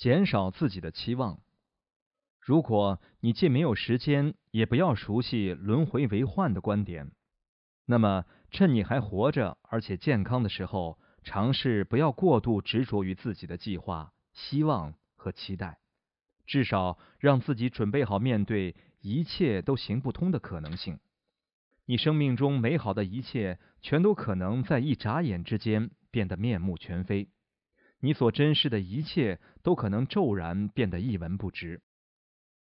减少自己的期望。如果你既没有时间，也不要熟悉轮回为患的观点，那么趁你还活着而且健康的时候，尝试不要过度执着于自己的计划、希望和期待，至少让自己准备好面对一切都行不通的可能性。你生命中美好的一切，全都可能在一眨眼之间变得面目全非。你所珍视的一切都可能骤然变得一文不值。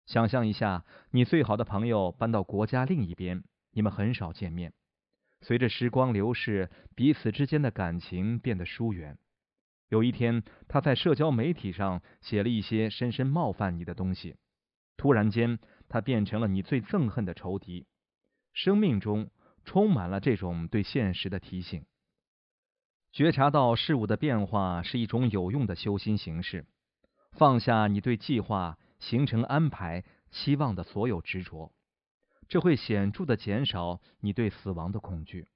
想象一下，你最好的朋友搬到国家另一边，你们很少见面。随着时光流逝，彼此之间的感情变得疏远。有一天，他在社交媒体上写了一些深深冒犯你的东西，突然间，他变成了你最憎恨的仇敌。生命中充满了这种对现实的提醒。觉察到事物的变化是一种有用的修心形式。放下你对计划、行程安排、期望的所有执着，这会显著的减少你对死亡的恐惧。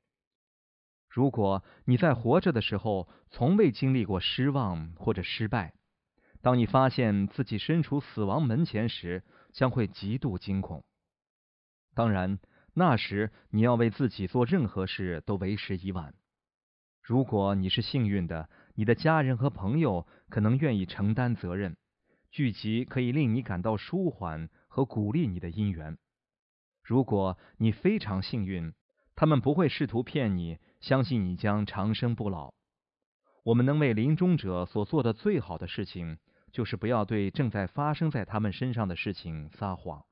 如果你在活着的时候从未经历过失望或者失败，当你发现自己身处死亡门前时，将会极度惊恐。当然，那时你要为自己做任何事都为时已晚。如果你是幸运的，你的家人和朋友可能愿意承担责任，聚集可以令你感到舒缓和鼓励你的因缘。如果你非常幸运，他们不会试图骗你，相信你将长生不老。我们能为临终者所做的最好的事情，就是不要对正在发生在他们身上的事情撒谎。